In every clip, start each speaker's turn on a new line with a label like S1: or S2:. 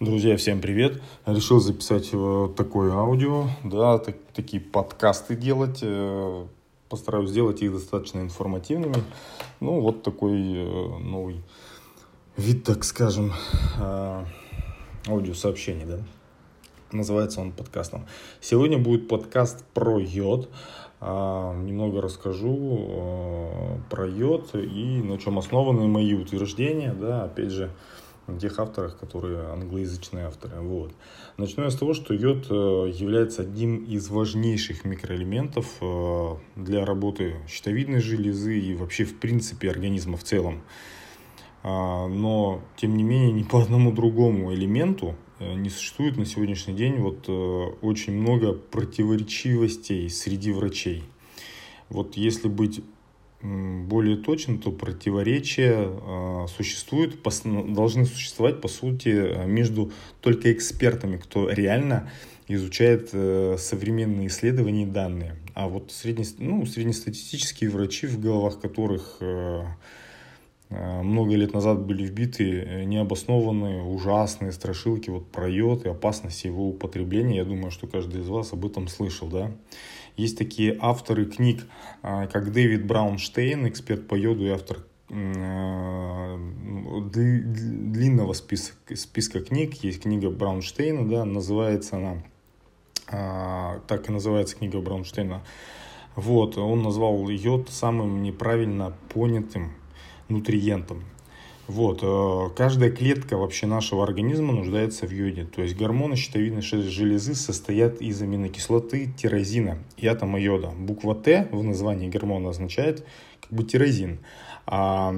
S1: Друзья, всем привет! Решил записать э, такое аудио, да, так, такие подкасты делать. Э, постараюсь сделать их достаточно информативными. Ну, вот такой э, новый вид, так скажем, аудиосообщений, да. Называется он подкастом. Сегодня будет подкаст про йод. Немного расскажу про йод и на чем основаны мои утверждения, да, опять же, тех авторах, которые англоязычные авторы. Вот. Начну я с того, что йод э, является одним из важнейших микроэлементов э, для работы щитовидной железы и вообще в принципе организма в целом. А, но, тем не менее, ни по одному другому элементу э, не существует на сегодняшний день вот очень много противоречивостей среди врачей. Вот если быть более точно, то противоречия а, существуют, должны существовать, по сути, между только экспертами, кто реально изучает э, современные исследования и данные. А вот средне, ну, среднестатистические врачи, в головах которых э, много лет назад были вбиты необоснованные, ужасные страшилки вот про йод и опасность его употребления. Я думаю, что каждый из вас об этом слышал, да. Есть такие авторы книг, а, как Дэвид Браунштейн, эксперт по йоду и автор э, длинного списка, списка книг. Есть книга Браунштейна, да, называется она, так и называется книга Браунштейна. Вот, он назвал йод самым неправильно понятым нутриентом. Вот, э, каждая клетка вообще нашего организма нуждается в йоде. То есть гормоны щитовидной железы состоят из аминокислоты тирозина и атома йода. Буква Т в названии гормона означает как бы тирозин. А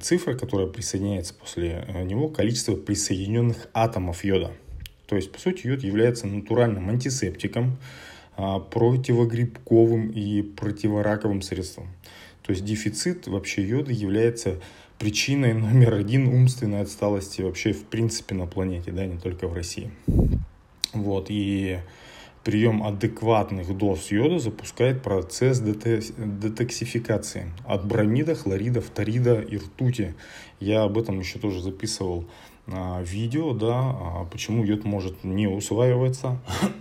S1: цифра, которая присоединяется после э, него, количество присоединенных атомов йода. То есть, по сути, йод является натуральным антисептиком, а, противогрибковым и противораковым средством. То есть дефицит вообще йода является причиной номер один умственной отсталости вообще в принципе на планете, да, не только в России. Вот, и прием адекватных доз йода запускает процесс детоксификации от бромида, хлорида, фторида и ртути. Я об этом еще тоже записывал а, видео, да, а, почему йод может не усваиваться.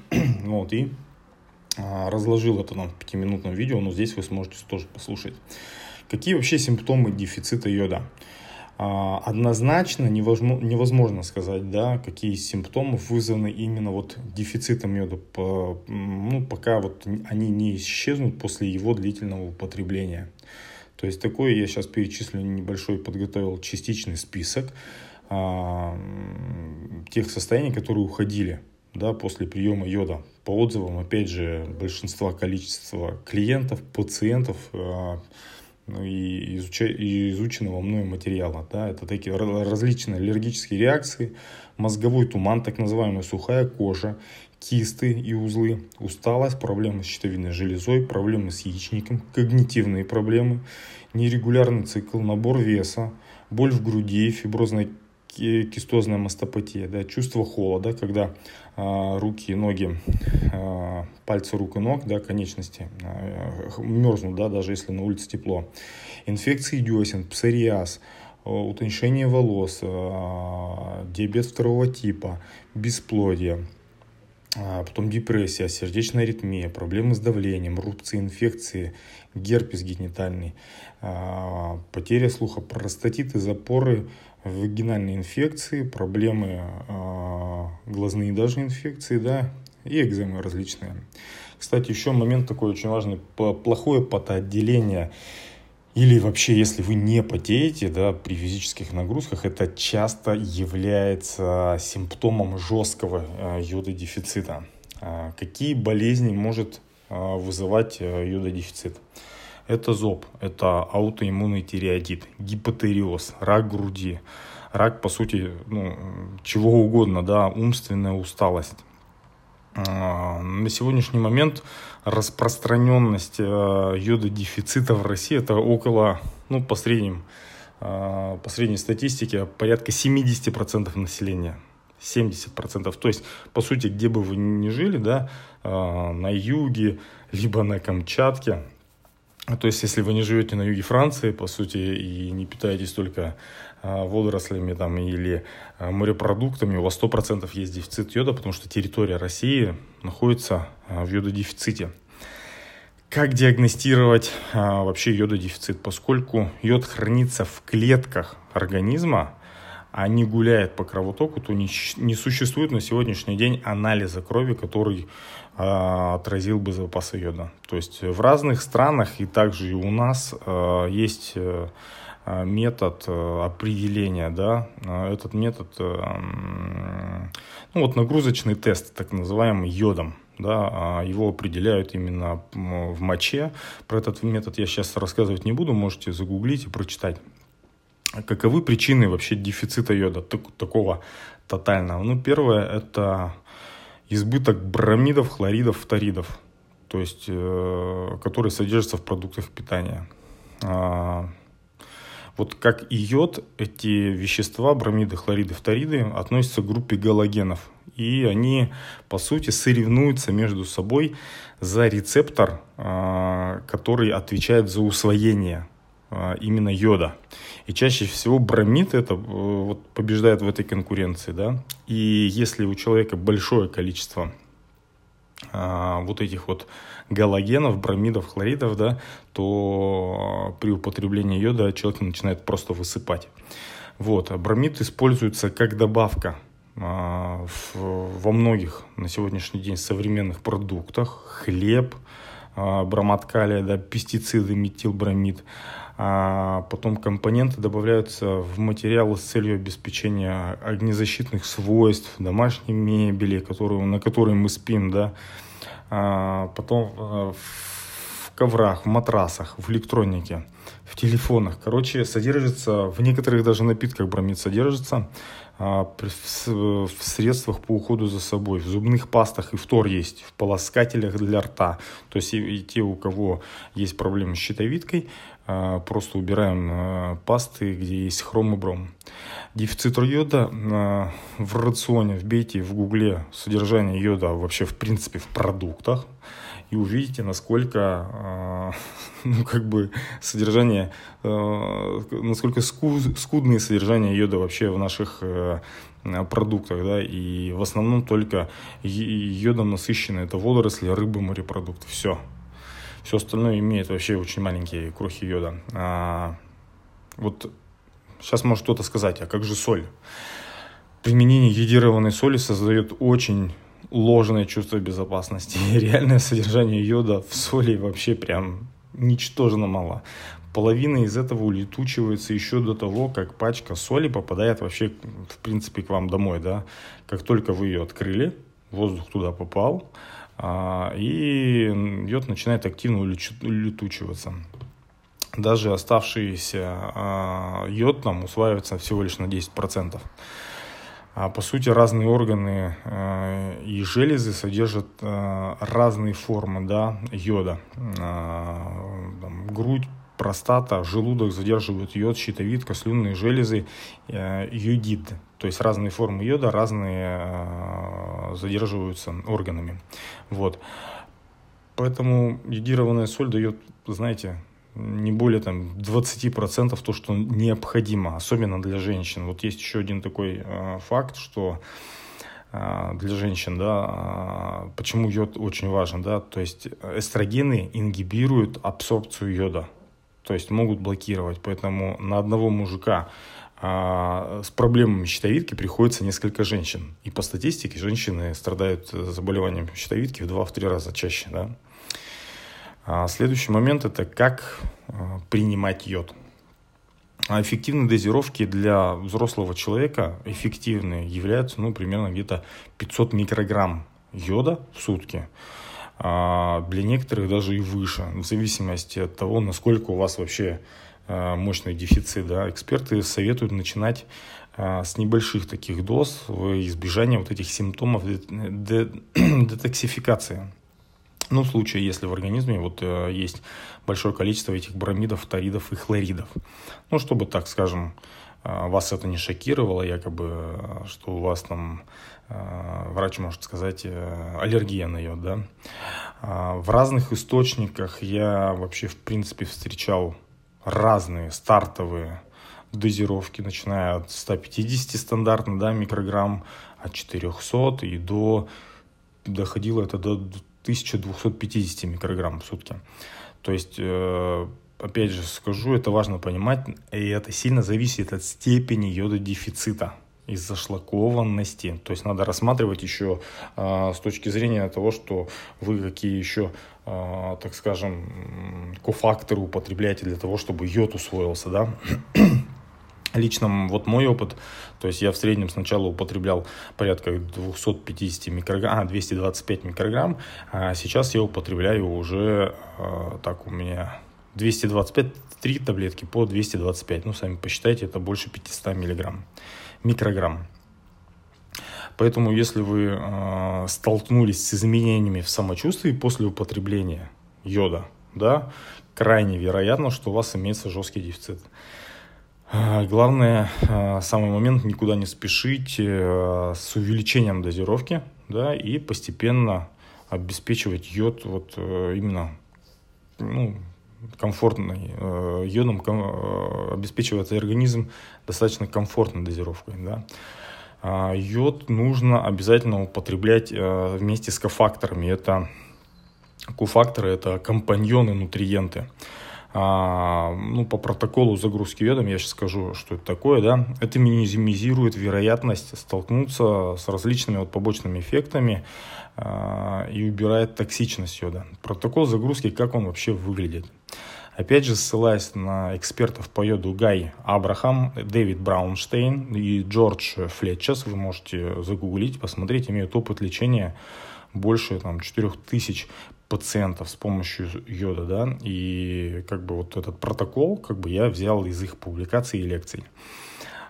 S1: вот, и разложил это на пятиминутном видео, но здесь вы сможете тоже послушать. Какие вообще симптомы дефицита йода? А, однозначно невозможно сказать, да, какие симптомы вызваны именно вот дефицитом йода, ну, пока вот они не исчезнут после его длительного употребления. То есть такой я сейчас перечислю небольшой, подготовил частичный список а, тех состояний, которые уходили да, после приема йода. По отзывам, опять же, большинства количества клиентов, пациентов, ну, и, изуча, изученного мною материала. Да, это такие различные аллергические реакции, мозговой туман, так называемая сухая кожа, кисты и узлы, усталость, проблемы с щитовидной железой, проблемы с яичником, когнитивные проблемы, нерегулярный цикл, набор веса, боль в груди, фиброзная кистозная мастопатия, да, чувство холода, когда а, руки ноги, а, пальцы рук и ног, да, конечности а, мерзнут, да, даже если на улице тепло. Инфекции десен, псориаз, утончение волос, диабет второго типа, бесплодие, потом депрессия, сердечная аритмия, проблемы с давлением, рубцы, инфекции, герпес генитальный, а, потеря слуха, простатиты, запоры, вагинальные инфекции, проблемы а, глазные даже инфекции, да, и экземы различные. Кстати, еще момент такой очень важный, плохое потоотделение или вообще, если вы не потеете да, при физических нагрузках, это часто является симптомом жесткого э, йододефицита. А какие болезни может э, вызывать э, йододефицит? Это зоб, это аутоиммунный тиреодит, гипотериоз, рак груди, рак, по сути, ну, чего угодно, да, умственная усталость. А, на сегодняшний момент распространенность э, йододефицита в России это около, ну, по средним, э, по средней статистике, порядка 70% населения. 70%. То есть, по сути, где бы вы ни жили, да, э, на юге, либо на Камчатке, то есть, если вы не живете на юге Франции, по сути, и не питаетесь только водорослями там, или морепродуктами, у вас 100% есть дефицит йода, потому что территория России находится в йододефиците. Как диагностировать а, вообще йододефицит? Поскольку йод хранится в клетках организма, а не гуляет по кровотоку, то не, не существует на сегодняшний день анализа крови, который а, отразил бы запасы йода. То есть в разных странах и также и у нас а, есть метод а, определения, да, этот метод, а, ну вот нагрузочный тест, так называемый йодом да, а его определяют именно в моче. Про этот метод я сейчас рассказывать не буду, можете загуглить и прочитать. Каковы причины вообще дефицита йода, такого тотального? Ну, первое – это избыток бромидов, хлоридов, фторидов, то есть, э, которые содержатся в продуктах питания. Вот как и йод, эти вещества, бромиды, хлориды, фториды, относятся к группе галогенов. И они, по сути, соревнуются между собой за рецептор, а, который отвечает за усвоение а, именно йода. И чаще всего бромид это э, вот, побеждает в этой конкуренции. Да? И если у человека большое количество а, вот этих вот галогенов, бромидов, хлоридов, да, то при употреблении йода человек начинает просто высыпать. Вот. А бромид используется как добавка а, во многих на сегодняшний день современных продуктах. Хлеб, а, бромат калия, да, пестициды, метилбромид. А потом компоненты добавляются в материалы с целью обеспечения огнезащитных свойств домашней мебели, которую, на которой мы спим, да, потом э, в коврах, в матрасах, в электронике, в телефонах. Короче, содержится, в некоторых даже напитках бромид содержится, а, в средствах по уходу за собой, в зубных пастах и фтор есть, в полоскателях для рта. То есть и, те, у кого есть проблемы с щитовидкой, а, просто убираем а, пасты, где есть хром и бром. Дефицит йода в рационе, вбейте в гугле содержание йода вообще в принципе в продуктах и увидите, насколько, ну, как бы содержание, насколько скудные содержание йода вообще в наших э, продуктах, да, и в основном только йодом насыщены это водоросли, рыбы, морепродукты, все. Все остальное имеет вообще очень маленькие крохи йода. А, вот сейчас может кто-то сказать, а как же соль? Применение йодированной соли создает очень ложное чувство безопасности. И реальное содержание йода в соли вообще прям ничтожно мало. Половина из этого улетучивается еще до того, как пачка соли попадает вообще, в принципе, к вам домой, да. Как только вы ее открыли, воздух туда попал, и йод начинает активно улетучиваться. Даже оставшийся а, йод там усваивается всего лишь на 10%. А по сути разные органы э, и железы содержат разные формы да, йода. Грудь, простата, желудок задерживают йод, щитовидка, слюнные железы, йодид. То есть разные формы йода, разные задерживаются органами. Вот. Поэтому йодированная соль дает, знаете, не более там 20% то, что необходимо, особенно для женщин. Вот есть еще один такой э, факт, что э, для женщин, да, э, почему йод очень важен, да, то есть эстрогены ингибируют абсорбцию йода, то есть могут блокировать, поэтому на одного мужика а с проблемами щитовидки приходится несколько женщин. И по статистике женщины страдают заболеванием щитовидки в 2-3 раза чаще. Да? А следующий момент – это как а, принимать йод. А эффективные дозировки для взрослого человека эффективные являются ну, примерно где-то 500 микрограмм йода в сутки. Для некоторых даже и выше, в зависимости от того, насколько у вас вообще Э, мощный дефицит, да, эксперты советуют начинать э, с небольших таких доз в избежание вот этих симптомов детоксификации. Ну, в случае, если в организме вот э, есть большое количество этих бромидов, фторидов и хлоридов. Ну, чтобы, так скажем, вас это не шокировало, якобы, что у вас там врач может сказать аллергия на йод, да. В разных источниках я вообще, в принципе, встречал разные стартовые дозировки, начиная от 150 стандартно, да, микрограмм, от 400 и до, доходило это до 1250 микрограмм в сутки. То есть, э, опять же скажу, это важно понимать, и это сильно зависит от степени йододефицита из-за шлакованности. То есть надо рассматривать еще э, с точки зрения того, что вы какие еще, э, так скажем, кофакторы употребляете для того, чтобы йод усвоился, да. Лично вот мой опыт, то есть я в среднем сначала употреблял порядка 250 микрограмм, а, 225 микрограмм, а сейчас я употребляю уже, э, так у меня 225, 3 таблетки по 225, ну сами посчитайте, это больше 500 миллиграмм микрограмм. Поэтому, если вы э, столкнулись с изменениями в самочувствии после употребления йода, да, крайне вероятно, что у вас имеется жесткий дефицит. Э, главное, э, самый момент никуда не спешить э, с увеличением дозировки, да, и постепенно обеспечивать йод вот э, именно ну, комфортной, э, йодом э, обеспечивается организм достаточно комфортной дозировкой. Да? А йод нужно обязательно употреблять э, вместе с кофакторами. Это кофакторы – это компаньоны, нутриенты. А, ну, по протоколу загрузки йодом, я сейчас скажу, что это такое, да, это минимизирует вероятность столкнуться с различными вот побочными эффектами а, и убирает токсичность йода. Протокол загрузки, как он вообще выглядит. Опять же, ссылаясь на экспертов по йоду Гай Абрахам, Дэвид Браунштейн и Джордж Флетчес, вы можете загуглить, посмотреть, имеют опыт лечения больше там, 4000 пациентов с помощью йода, да, и как бы вот этот протокол, как бы я взял из их публикаций и лекций.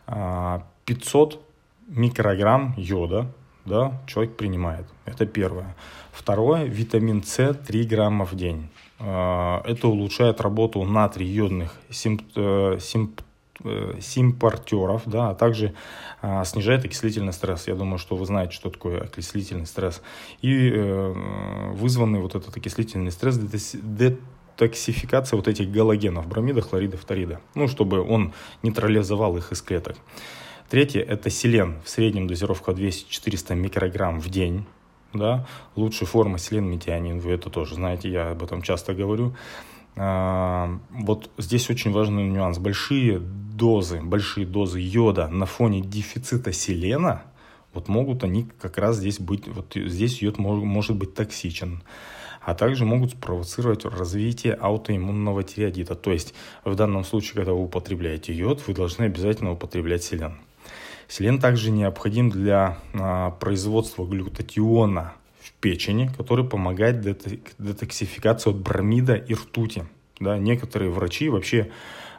S1: 500 а, микрограмм йода, да, человек принимает. Это первое. Второе, витамин С 3 грамма в день. А, это улучшает работу натрий-йодных симп, э, симп, симпортеров, да, а также а, снижает окислительный стресс. Я думаю, что вы знаете, что такое окислительный стресс. И э, вызванный вот этот окислительный стресс детоксификация вот этих галогенов, бромида, хлорида, фторида, ну, чтобы он нейтрализовал их из клеток. Третье – это селен. В среднем дозировка 200-400 микрограмм в день да, лучшая форма селен метионин, вы это тоже знаете, я об этом часто говорю. А, вот здесь очень важный нюанс. Большие дозы, большие дозы йода на фоне дефицита селена, вот могут они как раз здесь быть, вот здесь йод может, быть токсичен а также могут спровоцировать развитие аутоиммунного тиреодита. То есть в данном случае, когда вы употребляете йод, вы должны обязательно употреблять селен. Селен также необходим для а, производства глютатиона в печени, который помогает детоксификации от бромида и ртути. Да, некоторые врачи вообще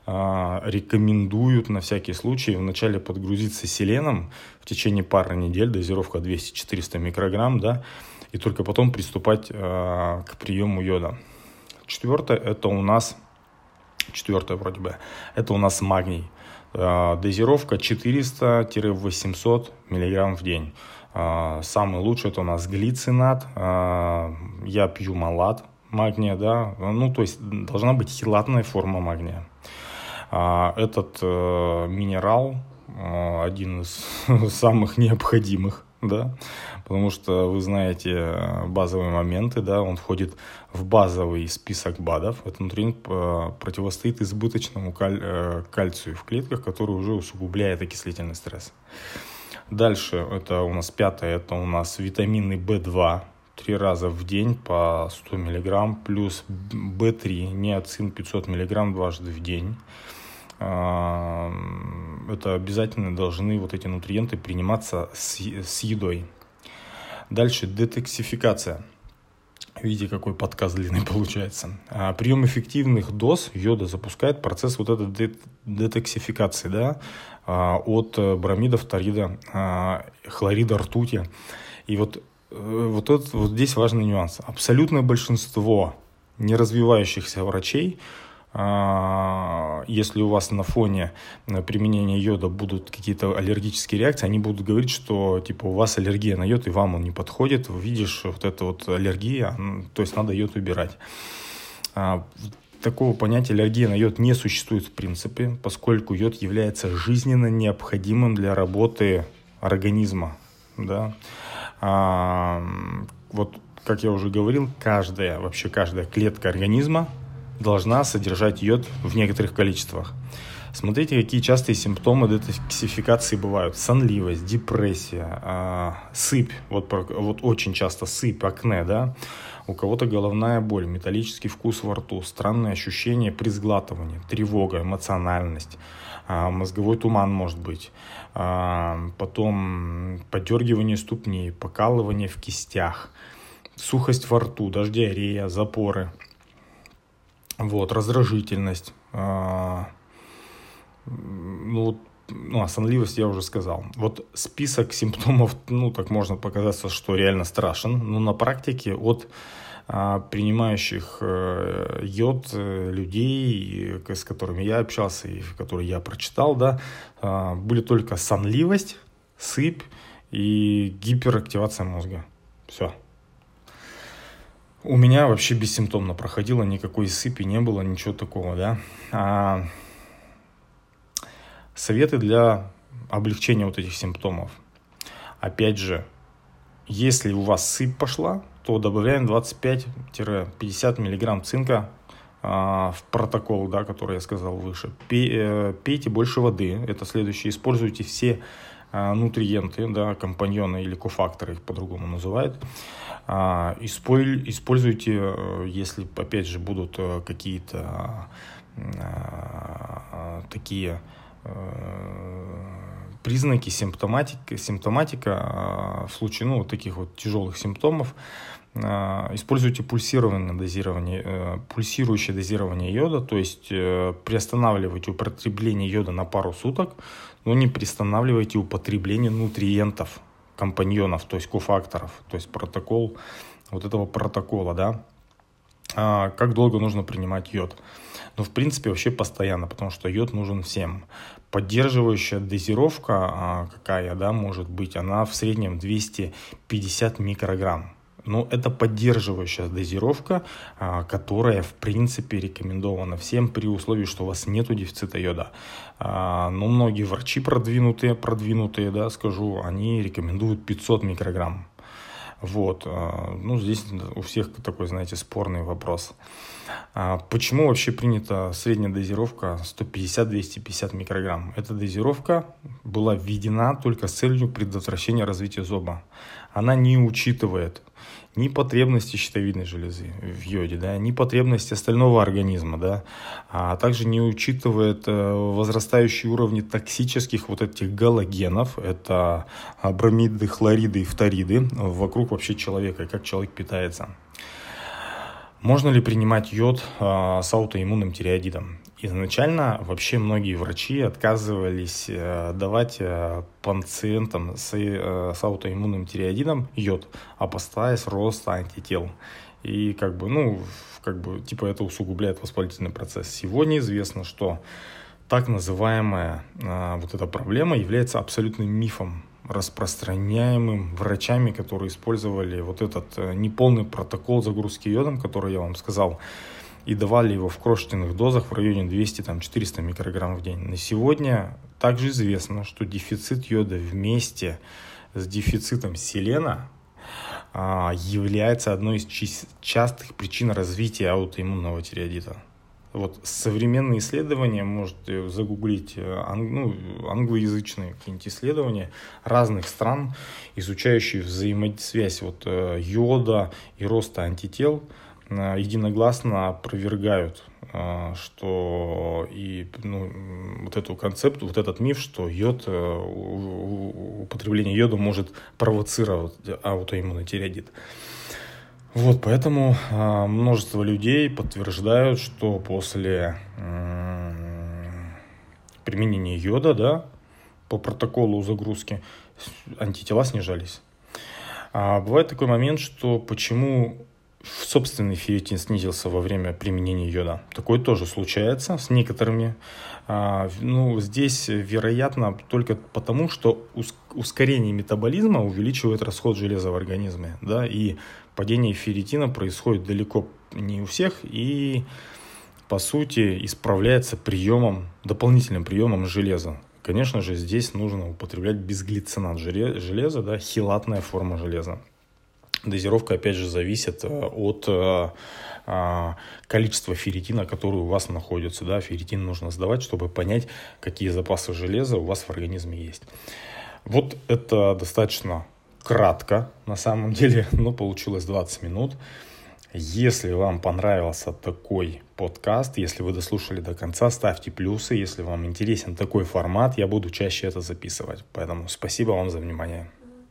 S1: а, рекомендуют на всякий случай вначале подгрузиться селеном в течение пары недель, дозировка 200-400 микрограмм, да, и только потом приступать а, к приему йода. Четвертое, это у нас, четвертое вроде бы, это у нас магний. А, дозировка 400-800 мг в день. А, самый лучший это у нас глицинат. А, я пью малат магния, да. Ну, то есть должна быть хилатная форма магния. Этот э, минерал один из самых необходимых да, потому что вы знаете э, базовые моменты, да, он входит в базовый список БАДов. Этот нутриент э, противостоит избыточному каль- э, кальцию в клетках, который уже усугубляет окислительный стресс. Дальше, это у нас пятое, это у нас витамины В2, три раза в день по 100 мг, плюс В3, неоцин 500 мг дважды в день это обязательно должны вот эти нутриенты приниматься с, едой. Дальше детоксификация. Видите, какой подкаст длинный получается. А, прием эффективных доз йода запускает процесс вот этой детоксификации да, а, от бромида, фторида, а, хлорида, ртути. И вот, э, вот, этот, вот здесь важный нюанс. Абсолютное большинство неразвивающихся врачей а, если у вас на фоне э, применения йода будут какие-то аллергические реакции, они будут говорить, что типа у вас аллергия на йод, и вам он не подходит, видишь, вот эта вот аллергия, то есть надо йод убирать. Такого понятия аллергия на йод не существует в принципе, поскольку йод является жизненно необходимым для работы организма. Да? А, вот, как я уже говорил, каждая, вообще каждая клетка организма должна содержать йод в некоторых количествах. Смотрите, какие частые симптомы детоксификации бывают. Сонливость, депрессия, э, сыпь, вот, вот очень часто сыпь, акне, да. У кого-то головная боль, металлический вкус во рту, странные ощущения при сглатывании, тревога, эмоциональность, э, мозговой туман может быть. Э, потом подергивание ступней, покалывание в кистях, сухость во рту, даже диарея, запоры. Вот, раздражительность, ну, ну, а я уже сказал. Вот список симптомов, ну, так можно показаться, что реально страшен, но на практике от а, принимающих э, йод э, людей, с которыми я общался и которые я прочитал, да, а, были только сонливость, сыпь и гиперактивация мозга. Все. У меня вообще бессимптомно проходило, никакой сыпи не было, ничего такого, да. А Советы для облегчения вот этих симптомов. Опять же, если у вас сыпь пошла, то добавляем 25-50 мг цинка а, в протокол, да, который я сказал выше. Э, пейте больше воды, это следующее. Используйте все а, нутриенты, да, компаньоны или кофакторы их по-другому называют. А, используйте, э, если опять же будут э, какие-то такие признаки, симптоматика, симптоматика а, в случае ну, вот таких вот тяжелых симптомов. А, используйте пульсированное дозирование, э, пульсирующее дозирование йода, то есть э, приостанавливайте употребление йода на пару суток, но не приостанавливайте употребление нутриентов, компаньонов, то есть кофакторов, то есть протокол вот этого протокола, да. А, как долго нужно принимать йод? Ну, в принципе, вообще постоянно, потому что йод нужен всем. Поддерживающая дозировка а, какая, да, может быть, она в среднем 250 микрограмм. Но это поддерживающая дозировка, а, которая, в принципе, рекомендована всем при условии, что у вас нет дефицита йода. А, но многие врачи продвинутые, продвинутые, да, скажу, они рекомендуют 500 микрограмм. Вот, а, ну, здесь у всех такой, знаете, спорный вопрос. А почему вообще принята средняя дозировка 150-250 микрограмм? Эта дозировка была введена только с целью предотвращения развития зоба. Она не учитывает ни потребности щитовидной железы в йоде, да, ни потребности остального организма, да, а также не учитывает э, возрастающие уровни токсических вот этих галогенов, это бромиды, хлориды и фториды вокруг вообще человека, как человек питается. Можно ли принимать йод э, с аутоиммунным тиреоидом? Изначально вообще многие врачи отказывались э, давать э, пациентам с, э, с аутоиммунным тиреоидом йод, опасаясь роста антител. И как бы, ну, как бы, типа это усугубляет воспалительный процесс. Сегодня известно, что так называемая вот эта проблема является абсолютным мифом распространяемым врачами, которые использовали вот этот неполный протокол загрузки йодом, который я вам сказал, и давали его в крошечных дозах в районе 200-400 микрограмм в день. На сегодня также известно, что дефицит йода вместе с дефицитом селена а, является одной из частых причин развития аутоиммунного тиреодита. Вот современные исследования, можете загуглить э, ну, англоязычные какие-нибудь исследования разных стран, изучающие взаимосвязь вот, э, йода и роста антител, э, единогласно опровергают, что и ну, вот эту концепт, вот этот миф, что йод, употребление йода может провоцировать аутоиммунный тиреодит. Вот, поэтому э, множество людей подтверждают, что после э, применения йода, да, по протоколу загрузки антитела снижались. А бывает такой момент, что почему собственный ферритин снизился во время применения йода. Такое тоже случается с некоторыми. А, ну, здесь, вероятно, только потому, что ускорение метаболизма увеличивает расход железа в организме. Да, и падение ферритина происходит далеко не у всех, и по сути, исправляется приемом, дополнительным приемом железа. Конечно же, здесь нужно употреблять безглицинат железа, да, хилатная форма железа. Дозировка, опять же, зависит э, от э, а, количества ферритина, который у вас находится. Да, ферритин нужно сдавать, чтобы понять, какие запасы железа у вас в организме есть. Вот это достаточно кратко, на самом деле, но получилось 20 минут. Если вам понравился такой подкаст, если вы дослушали до конца, ставьте плюсы. Если вам интересен такой формат, я буду чаще это записывать. Поэтому спасибо вам за внимание.